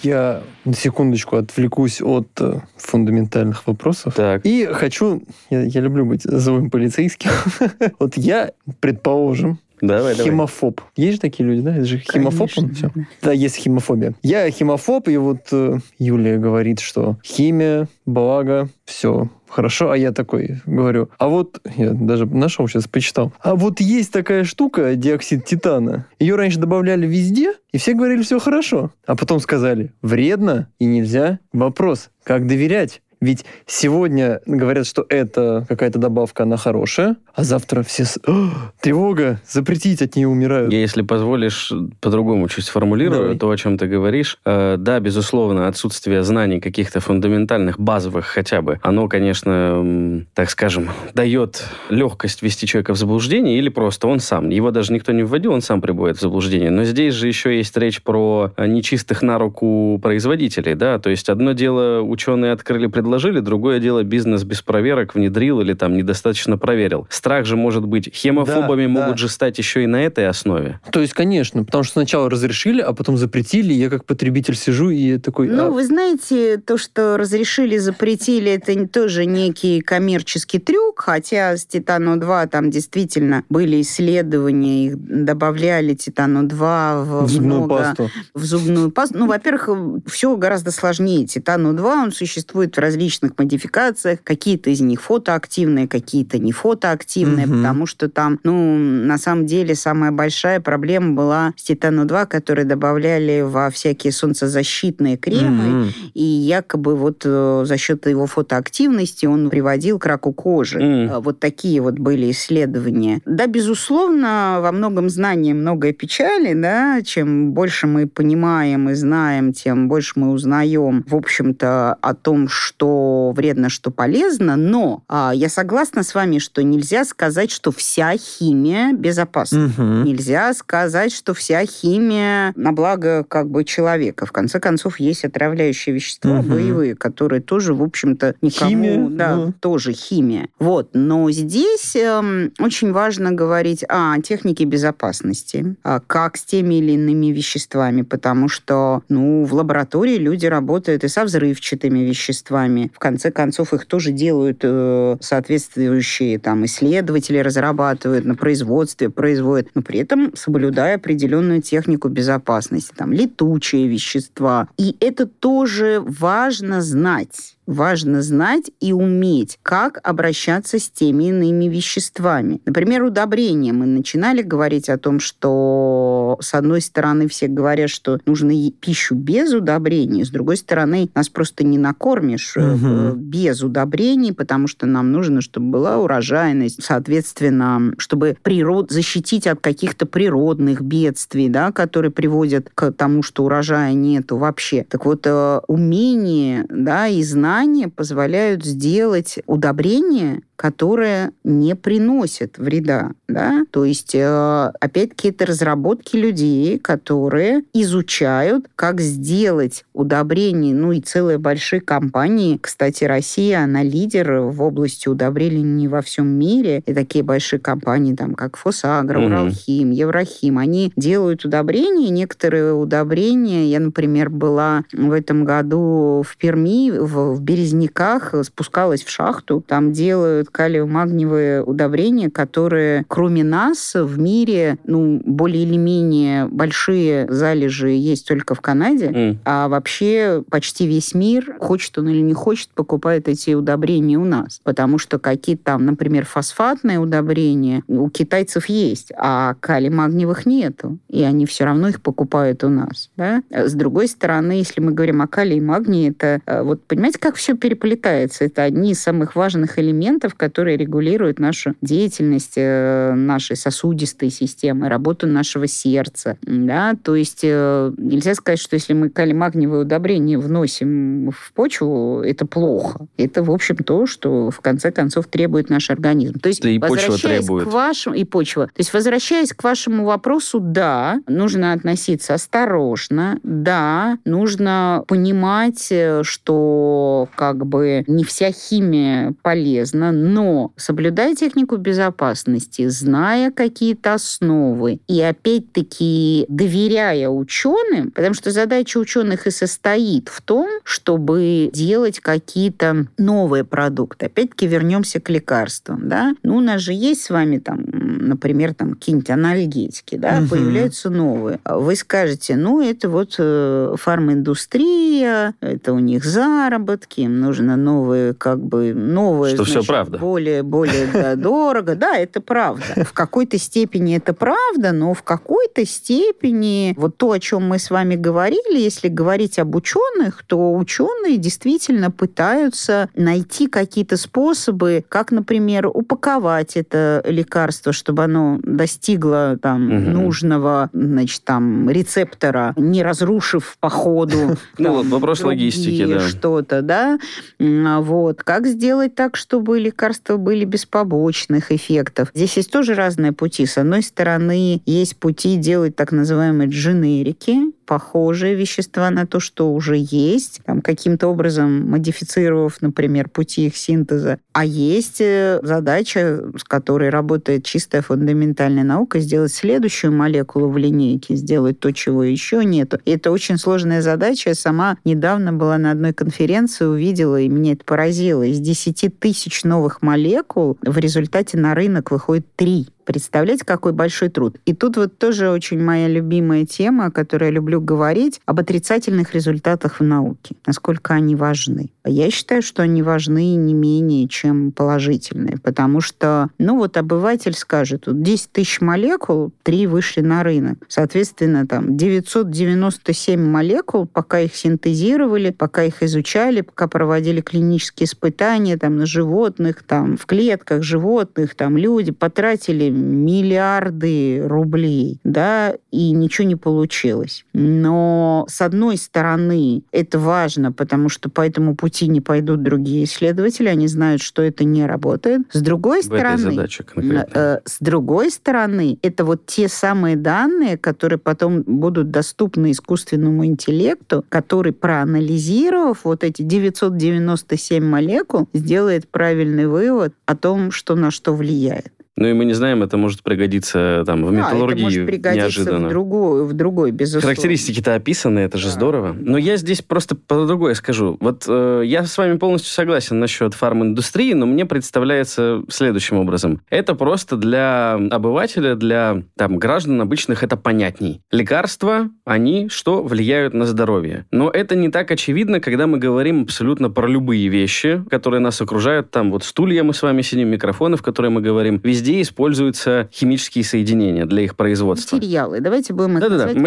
Я на секундочку отвлекусь от э, фундаментальных вопросов. Так. И хочу... Я, я люблю быть злым полицейским. вот я, предположим, Давай, Химофоб. Давай. Есть же такие люди, да? Это же химофоб он все. Да, есть химофобия. Я химофоб, и вот э, Юлия говорит, что химия, благо, все хорошо, а я такой говорю, а вот, я даже нашел сейчас, почитал, а вот есть такая штука, диоксид титана, ее раньше добавляли везде, и все говорили, все хорошо, а потом сказали, вредно и нельзя. Вопрос, как доверять? Ведь сегодня говорят, что это какая-то добавка, она хорошая, а завтра все... С... О, тревога! Запретить, от нее умирают. Я, если позволишь, по-другому чуть сформулирую Давай. то, о чем ты говоришь. Э, да, безусловно, отсутствие знаний каких-то фундаментальных, базовых хотя бы, оно, конечно, так скажем, дает легкость ввести человека в заблуждение или просто он сам. Его даже никто не вводил, он сам прибывает в заблуждение. Но здесь же еще есть речь про нечистых на руку производителей, да, то есть одно дело ученые открыли предложение предложили, другое дело бизнес без проверок внедрил или там недостаточно проверил. Страх же может быть. Хемофобами да, могут да. же стать еще и на этой основе. То есть, конечно, потому что сначала разрешили, а потом запретили, я как потребитель сижу и такой... Ну, а... вы знаете, то, что разрешили, запретили, это тоже некий коммерческий трюк, хотя с Титану-2 там действительно были исследования, их добавляли Титану-2 в, в зубную много, пасту. В зубную пасту. Ну, во-первых, все гораздо сложнее. Титану-2, он существует в различных модификациях. Какие-то из них фотоактивные, какие-то не фотоактивные, угу. потому что там, ну, на самом деле, самая большая проблема была с Титану-2, который добавляли во всякие солнцезащитные кремы, угу. и якобы вот э, за счет его фотоактивности он приводил к раку кожи. Угу. Вот такие вот были исследования. Да, безусловно, во многом знании многое печали, да, чем больше мы понимаем и знаем, тем больше мы узнаем, в общем-то, о том, что что вредно, что полезно, но а, я согласна с вами, что нельзя сказать, что вся химия безопасна. Угу. Нельзя сказать, что вся химия на благо как бы человека. В конце концов, есть отравляющие вещества угу. боевые, которые тоже, в общем-то, никому... Химия? Да, ну. тоже химия. Вот. Но здесь э, очень важно говорить о технике безопасности, а как с теми или иными веществами, потому что, ну, в лаборатории люди работают и со взрывчатыми веществами, программе. В конце концов, их тоже делают э, соответствующие там исследователи, разрабатывают на производстве, производят, но при этом соблюдая определенную технику безопасности, там летучие вещества. И это тоже важно знать важно знать и уметь, как обращаться с теми иными веществами. Например, удобрения. Мы начинали говорить о том, что с одной стороны, все говорят, что нужно пищу без удобрений, с другой стороны, нас просто не накормишь угу. без удобрений, потому что нам нужно, чтобы была урожайность, соответственно, чтобы природ защитить от каких-то природных бедствий, да, которые приводят к тому, что урожая нету вообще. Так вот, э, умение да, и знания позволяют сделать удобрение которые не приносят вреда. Да? То есть, э, опять-таки, это разработки людей, которые изучают, как сделать удобрение, ну и целые большие компании. Кстати, Россия, она лидер в области удобрений во всем мире. И такие большие компании, там, как Фосагро, угу. Уралхим, Еврохим, они делают удобрения. Некоторые удобрения, я, например, была в этом году в Перми, в, в Березняках, спускалась в шахту, там делают делают калиум-магниевые удобрения, которые, кроме нас, в мире, ну, более или менее большие залежи есть только в Канаде, mm. а вообще почти весь мир, хочет он или не хочет, покупает эти удобрения у нас. Потому что какие-то там, например, фосфатные удобрения у китайцев есть, а калий-магниевых нету. И они все равно их покупают у нас. Да? С другой стороны, если мы говорим о калии и магнии, это э, вот понимаете, как все переплетается? Это одни из самых важных элементов, которые регулируют нашу деятельность э, нашей сосудистой системы, работу нашего сердца. Да? То есть э, нельзя сказать, что если мы калий-магниевые удобрения вносим в почву, это плохо. Это, в общем, то, что в конце концов требует наш организм. То есть, да и почва требует. К вашему, и почва. То есть, возвращаясь к вашему вопросу, да, нужно относиться осторожно, да, нужно понимать, э, что как бы не вся химия полезна, но соблюдая технику безопасности, зная какие-то основы и опять-таки доверяя ученым, потому что задача ученых и состоит в том, чтобы делать какие-то новые продукты. Опять-таки вернемся к лекарствам. Да? Ну, у нас же есть с вами там, например, там какие-нибудь анальгетики, да, угу. появляются новые. Вы скажете, ну, это вот э, фарминдустрия, это у них заработки, им нужно новые, как бы, новые... Что значит, все правда правда. более, более да, дорого. Да, это правда. В какой-то степени это правда, но в какой-то степени вот то, о чем мы с вами говорили, если говорить об ученых, то ученые действительно пытаются найти какие-то способы, как, например, упаковать это лекарство, чтобы оно достигло там угу. нужного, значит, там рецептора, не разрушив по ходу. Ну вопрос логистики, да. Что-то, да. Вот. Как сделать так, чтобы лекарство лекарства были без побочных эффектов. Здесь есть тоже разные пути. С одной стороны, есть пути делать так называемые дженерики, похожие вещества на то, что уже есть, там, каким-то образом модифицировав, например, пути их синтеза. А есть э, задача, с которой работает чистая фундаментальная наука, сделать следующую молекулу в линейке, сделать то, чего еще нету. И это очень сложная задача. Я сама недавно была на одной конференции, увидела, и меня это поразило. Из 10 тысяч новых молекул в результате на рынок выходит 3. Представляете, какой большой труд. И тут вот тоже очень моя любимая тема, о которой я люблю говорить, об отрицательных результатах в науке. Насколько они важны. Я считаю, что они важны не менее, чем положительные. Потому что, ну вот обыватель скажет, вот 10 тысяч молекул, 3 вышли на рынок. Соответственно, там 997 молекул, пока их синтезировали, пока их изучали, пока проводили клинические испытания там на животных, там в клетках животных, там люди потратили миллиарды рублей, да, и ничего не получилось. Но, с одной стороны, это важно, потому что по этому пути не пойдут другие исследователи, они знают, что это не работает. С другой В стороны... задаче э, с другой стороны, это вот те самые данные, которые потом будут доступны искусственному интеллекту, который, проанализировав вот эти 997 молекул, сделает правильный вывод о том, что на что влияет. Ну и мы не знаем, это может пригодиться там в металлургии это может пригодиться неожиданно. в другой, в другой, безусловно. Характеристики-то описаны, это же да. здорово. Но я здесь просто по другое скажу. Вот э, я с вами полностью согласен насчет фарм-индустрии, но мне представляется следующим образом. Это просто для обывателя, для там, граждан обычных это понятней. Лекарства, они что? Влияют на здоровье. Но это не так очевидно, когда мы говорим абсолютно про любые вещи, которые нас окружают. Там вот стулья мы с вами сидим, микрофоны, в которые мы говорим. Везде везде используются химические соединения для их производства. Материалы. Давайте будем их Да-да-да, материалы,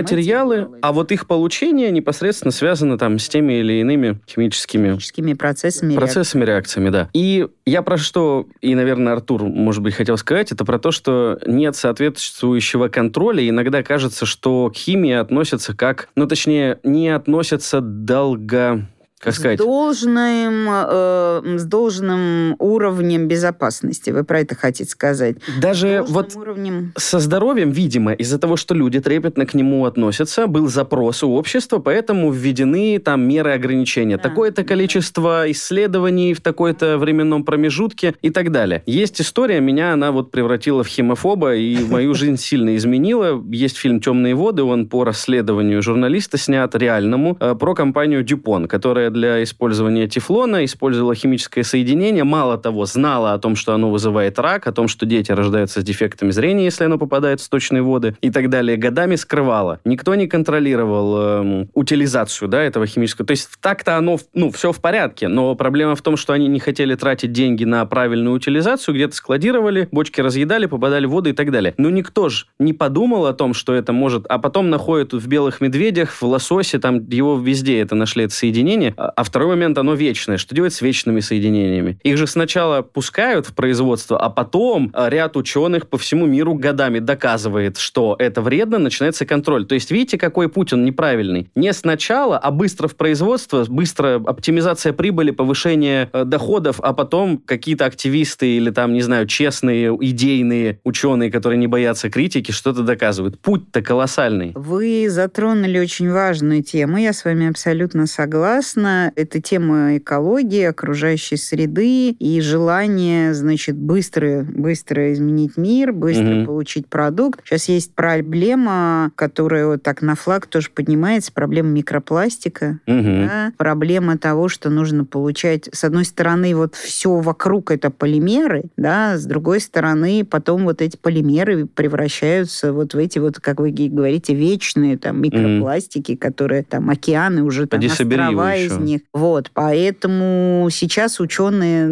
материалы, а вот их получение непосредственно связано там с теми или иными химическими... Химическими процессами. Процессами, реакциями, да. И я про что, и, наверное, Артур, может быть, хотел сказать, это про то, что нет соответствующего контроля. Иногда кажется, что к химии относятся как... Ну, точнее, не относятся долго как сказать? С должным, э, с должным уровнем безопасности. Вы про это хотите сказать? Даже вот уровнем... со здоровьем, видимо, из-за того, что люди трепетно к нему относятся, был запрос у общества, поэтому введены там меры ограничения. Да. Такое-то количество исследований в такой-то временном промежутке и так далее. Есть история, меня она вот превратила в химофоба и мою жизнь сильно изменила. Есть фильм «Темные воды», он по расследованию журналиста снят реальному, э, про компанию Дюпон, которая для использования тефлона, использовала химическое соединение, мало того, знала о том, что оно вызывает рак, о том, что дети рождаются с дефектами зрения, если оно попадает в сточные воды и так далее, годами скрывала. Никто не контролировал э, утилизацию да, этого химического. То есть так-то оно, ну, все в порядке, но проблема в том, что они не хотели тратить деньги на правильную утилизацию, где-то складировали, бочки разъедали, попадали в воду и так далее. Но никто же не подумал о том, что это может... А потом находят в белых медведях, в лососе, там его везде это нашли, это соединение. А, второй момент, оно вечное. Что делать с вечными соединениями? Их же сначала пускают в производство, а потом а, ряд ученых по всему миру годами доказывает, что это вредно, начинается контроль. То есть видите, какой путь он неправильный? Не сначала, а быстро в производство, быстро оптимизация прибыли, повышение э, доходов, а потом какие-то активисты или там, не знаю, честные, идейные ученые, которые не боятся критики, что-то доказывают. Путь-то колоссальный. Вы затронули очень важную тему, я с вами абсолютно согласна Безусловно, это тема экологии, окружающей среды и желание, значит, быстро, быстро изменить мир, быстро угу. получить продукт. Сейчас есть проблема, которая вот так на флаг тоже поднимается, проблема микропластика, угу. да? проблема того, что нужно получать, с одной стороны, вот все вокруг это полимеры, да, с другой стороны, потом вот эти полимеры превращаются вот в эти вот, как вы говорите, вечные там микропластики, угу. которые там океаны уже там острова из них. Вот, поэтому сейчас ученые,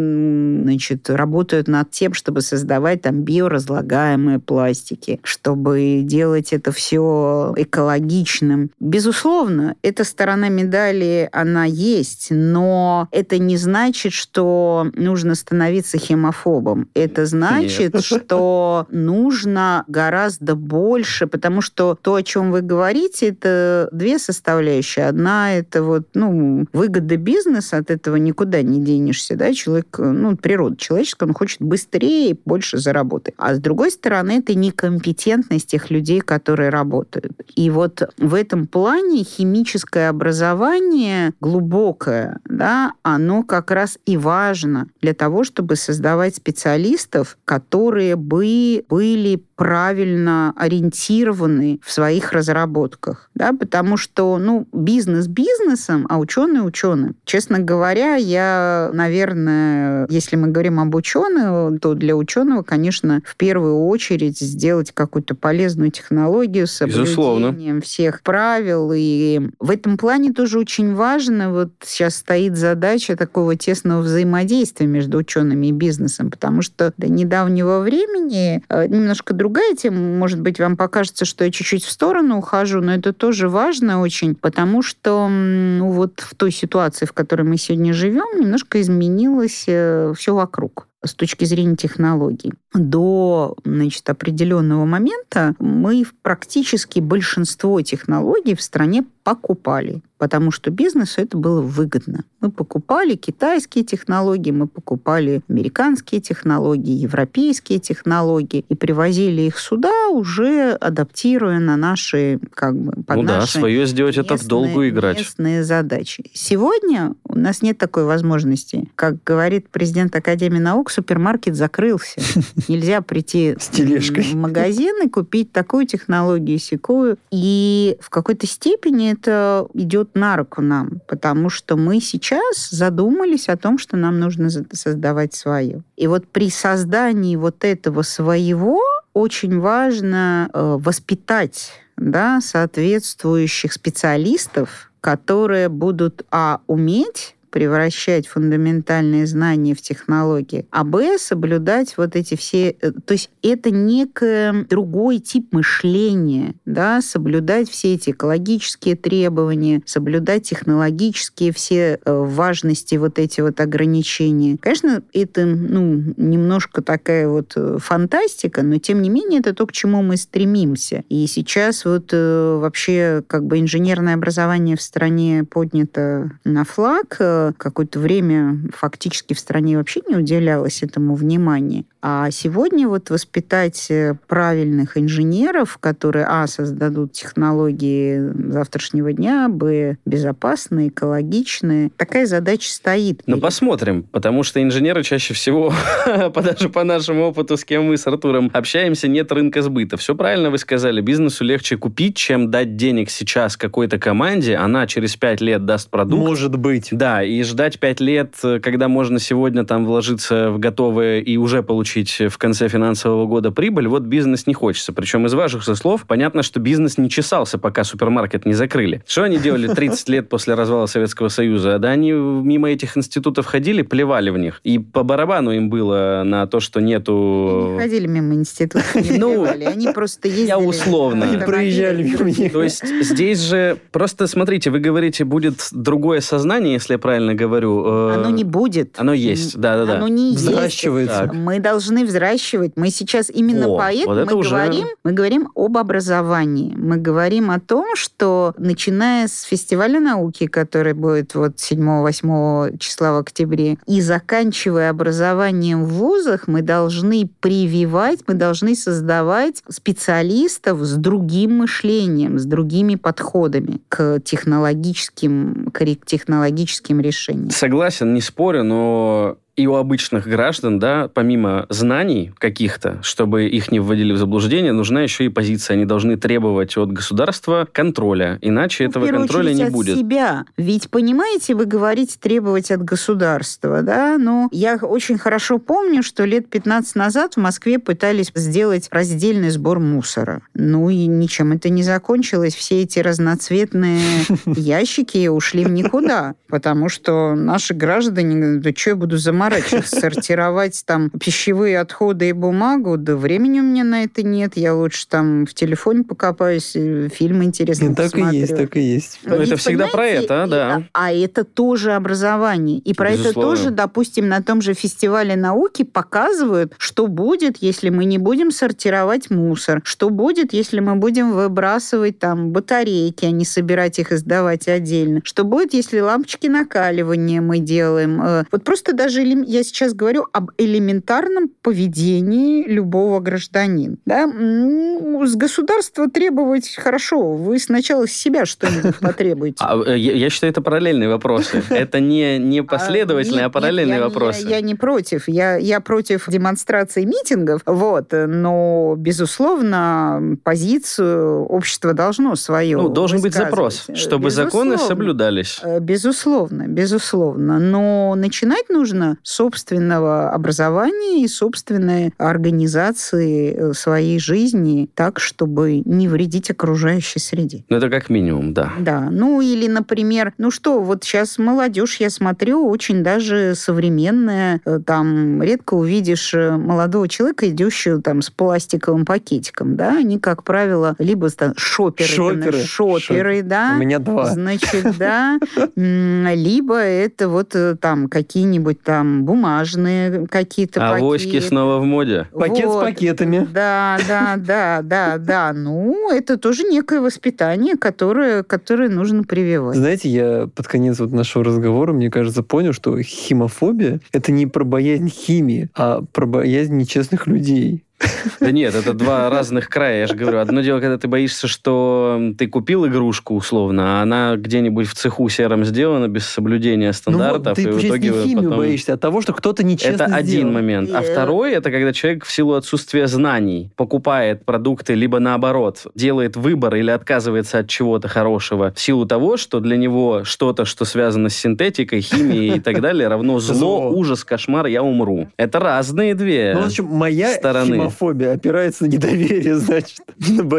значит, работают над тем, чтобы создавать там биоразлагаемые пластики, чтобы делать это все экологичным. Безусловно, эта сторона медали, она есть, но это не значит, что нужно становиться хемофобом. Это значит, Нет. что нужно гораздо больше, потому что то, о чем вы говорите, это две составляющие. Одна это вот, ну, выгоды бизнеса, от этого никуда не денешься, да, человек, ну, природа человеческая, он хочет быстрее и больше заработать. А с другой стороны, это некомпетентность тех людей, которые работают. И вот в этом плане химическое образование глубокое, да, оно как раз и важно для того, чтобы создавать специалистов, которые бы были правильно ориентированы в своих разработках, да, потому что, ну, бизнес бизнесом, а ученые ученые. Честно говоря, я, наверное, если мы говорим об ученых, то для ученого, конечно, в первую очередь сделать какую-то полезную технологию с соблюдением Безусловно. всех правил, и в этом плане тоже очень важно, вот сейчас стоит задача такого тесного взаимодействия между учеными и бизнесом, потому что до недавнего времени э, немножко другая тема, может быть, вам покажется, что я чуть-чуть в сторону ухожу, но это тоже важно очень, потому что ну, вот в той ситуации, в которой мы сегодня живем, немножко изменилось э, все вокруг с точки зрения технологий. До значит, определенного момента мы практически большинство технологий в стране покупали потому что бизнесу это было выгодно. Мы покупали китайские технологии, мы покупали американские технологии, европейские технологии и привозили их сюда, уже адаптируя на наши, как бы, под ну наши да, свое сделать местные, это в долгу играть. Местные задачи. Сегодня у нас нет такой возможности. Как говорит президент Академии наук, супермаркет закрылся. Нельзя прийти в магазин и купить такую технологию, секую. И в какой-то степени это идет на руку нам, потому что мы сейчас задумались о том, что нам нужно создавать свое. И вот при создании вот этого своего очень важно э, воспитать да, соответствующих специалистов, которые будут, а, уметь превращать фундаментальные знания в технологии, а б, соблюдать вот эти все... Э, то есть это некий другой тип мышления, да, соблюдать все эти экологические требования, соблюдать технологические все э, важности вот эти вот ограничения. Конечно, это, ну, немножко такая вот э, фантастика, но тем не менее это то, к чему мы стремимся. И сейчас вот вообще как бы инженерное образование в стране поднято на флаг. Какое-то время фактически в стране вообще не уделялось этому внимания. А сегодня вот воспитать э, правильных инженеров, которые, а, создадут технологии завтрашнего дня, б, безопасные, экологичные, такая задача стоит. Ну, посмотрим, потому что инженеры чаще всего, даже по нашему опыту, с кем мы с Артуром общаемся, нет рынка сбыта. Все правильно вы сказали, бизнесу легче купить, чем дать денег сейчас какой-то команде, она через пять лет даст продукт. Может быть. Да, и ждать пять лет, э, когда можно сегодня там вложиться в готовое и уже получить получить в конце финансового года прибыль, вот бизнес не хочется. Причем из ваших слов понятно, что бизнес не чесался, пока супермаркет не закрыли. Что они делали 30 лет после развала Советского Союза? Да они мимо этих институтов ходили, плевали в них. И по барабану им было на то, что нету... Они ходили мимо институтов, не ну. Они просто ездили... Я условно. Они проезжали мимо них. То есть здесь же... Просто смотрите, вы говорите, будет другое сознание, если я правильно говорю. Э, Оно не будет. Оно есть, да-да-да. Оно не есть. Мы должны должны взращивать. Мы сейчас именно О, поэтому вот мы, уже... говорим, мы говорим об образовании. Мы говорим о том, что начиная с фестиваля науки, который будет вот 7-8 числа в октябре, и заканчивая образованием в вузах, мы должны прививать, мы должны создавать специалистов с другим мышлением, с другими подходами к технологическим, к технологическим решениям. Согласен, не спорю, но и у обычных граждан, да, помимо знаний каких-то, чтобы их не вводили в заблуждение, нужна еще и позиция. Они должны требовать от государства контроля, иначе ну, этого контроля не от будет. себя. Ведь, понимаете, вы говорите требовать от государства, да, но я очень хорошо помню, что лет 15 назад в Москве пытались сделать раздельный сбор мусора. Ну и ничем это не закончилось. Все эти разноцветные ящики ушли в никуда, потому что наши граждане, да что я буду заморачиваться заморачиваться, сортировать там пищевые отходы и бумагу, да времени у меня на это нет, я лучше там в телефоне покопаюсь, э, фильм интересный Так посмотрю. и есть, так и есть. Ну, это всегда про это, да. А, это тоже образование. И про Безусловно. это тоже, допустим, на том же фестивале науки показывают, что будет, если мы не будем сортировать мусор, что будет, если мы будем выбрасывать там батарейки, а не собирать их и сдавать отдельно, что будет, если лампочки накаливания мы делаем. Э, вот просто даже я сейчас говорю об элементарном поведении любого гражданина. Да? С государства требовать хорошо. Вы сначала с себя что-нибудь потребуете. А, э, я считаю, это параллельные вопросы. Это не, не а, последовательные, а параллельные вопросы. Я не против. Я, я против демонстраций митингов, вот, но, безусловно, позицию общество должно свое Ну, должен быть запрос, чтобы законы соблюдались. Э, безусловно, безусловно. Но начинать нужно собственного образования и собственной организации э, своей жизни так, чтобы не вредить окружающей среде. Ну, это как минимум, да. Да. Ну, или, например, ну что, вот сейчас молодежь, я смотрю, очень даже современная. Э, там редко увидишь э, молодого человека, идущего там с пластиковым пакетиком, да? Они, как правило, либо там, шоперы, шоперы, шоперы, да? У меня два. Значит, да. Либо это вот там какие-нибудь там там бумажные какие-то а пакеты. Авоськи снова в моде. Пакет вот. с пакетами. Да, да, да, да, да. Ну, это тоже некое воспитание, которое, которое нужно прививать. Знаете, я под конец вот нашего разговора, мне кажется, понял, что химофобия — это не про боязнь химии, а про боязнь нечестных людей. Да нет, это два разных края. Я же говорю, одно дело, когда ты боишься, что ты купил игрушку условно, а она где-нибудь в цеху сером сделана без соблюдения стандартов. Ну, вот, ты и в итоге не химию потом... боишься, а того, что кто-то нечестно Это один сделал. момент. А второй, это когда человек в силу отсутствия знаний покупает продукты, либо наоборот, делает выбор или отказывается от чего-то хорошего в силу того, что для него что-то, что связано с синтетикой, химией и так далее, равно зло, ужас, кошмар, я умру. Это разные две ну, в общем, моя стороны Химофобия опирается на недоверие, значит.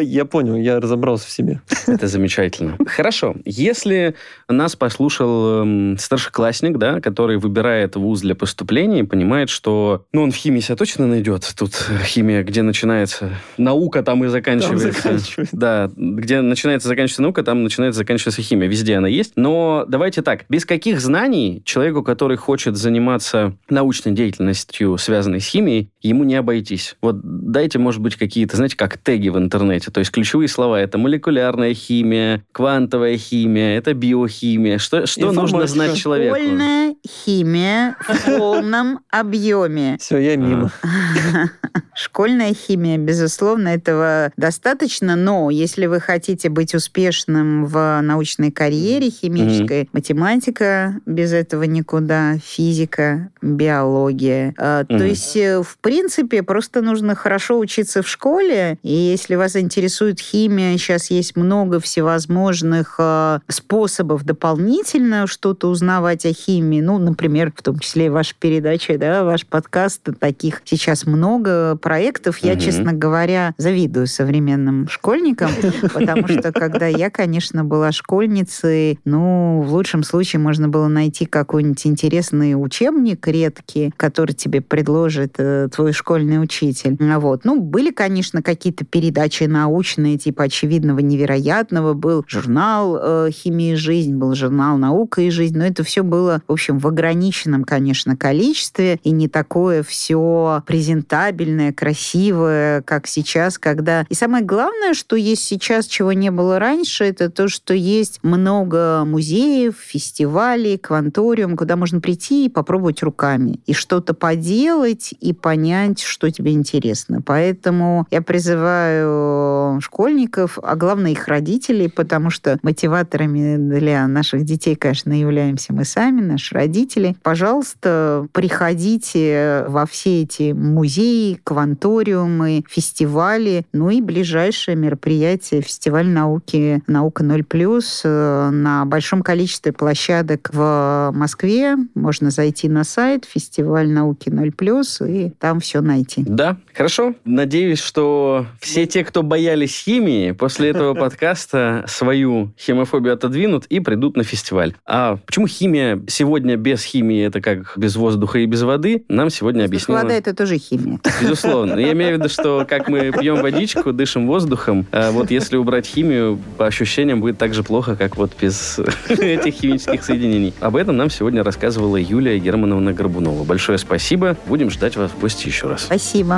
Я понял, я разобрался в себе. Это замечательно. Хорошо. Если нас послушал эм, старшеклассник, да, который выбирает вуз для поступления и понимает, что ну, он в химии себя точно найдет. Тут химия, где начинается наука, там и заканчивается. Там заканчивается. Да, где начинается заканчивается наука, там начинается заканчивается химия. Везде она есть. Но давайте так. Без каких знаний человеку, который хочет заниматься научной деятельностью, связанной с химией, ему не обойтись. Вот дайте, может быть, какие-то, знаете, как теги в интернете. То есть ключевые слова это молекулярная химия, квантовая химия, это биохимия. Что, что нужно знать человеку? Школьная химия в полном объеме. Все, я мимо. Школьная химия, безусловно, этого достаточно, но если вы хотите быть успешным в научной карьере химической, mm-hmm. математика без этого никуда, физика, биология. Mm-hmm. То есть, э, в принципе, просто нужно хорошо учиться в школе, и если вас интересует химия, сейчас есть много всевозможных э, способов дополнительно что-то узнавать о химии. Ну, например, в том числе ваша передача, да, ваш подкаст, таких сейчас много проектов. Я, угу. честно говоря, завидую современным школьникам, потому что когда я, конечно, была школьницей, ну, в лучшем случае можно было найти какой-нибудь интересный учебник редкий, который тебе предложит э, твой школьный учитель. Вот. Ну, были, конечно, какие-то передачи научные, типа «Очевидного невероятного», был журнал э, «Химия и жизнь», был журнал «Наука и жизнь», но это все было, в общем, в ограниченном, конечно, количестве, и не такое все презентабельное, красивое, как сейчас, когда... И самое главное, что есть сейчас, чего не было раньше, это то, что есть много музеев, фестивалей, кванториум, куда можно прийти и попробовать руками. И что-то поделать, и понять, что тебе интересно. Поэтому я призываю школьников, а главное их родителей, потому что мотиваторами для наших детей, конечно, являемся мы сами, наши родители. Пожалуйста, приходите во все эти музеи, кванториумы, фестивали, ну и ближайшее мероприятие фестиваль науки «Наука 0+,» э, на большом количестве площадок в Москве. Можно зайти на сайт фестиваль науки 0+, и там все найти. Да, хорошо. Надеюсь, что все те, кто боялись химии, после этого подкаста свою химофобию отодвинут и придут на фестиваль. А почему химия сегодня без химии, это как без воздуха и без воды, нам сегодня объяснила... Вода — это тоже химия. Безусловно. Я имею в виду, что как мы пьем водичку, дышим воздухом, а вот если убрать химию, по ощущениям будет так же плохо, как вот без этих химических соединений. Об этом нам сегодня рассказывала Юлия Германовна Горбунова. Большое спасибо. Будем ждать вас в гости еще раз.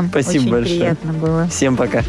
Спасибо. Спасибо Очень большое. Приятно было. Всем пока.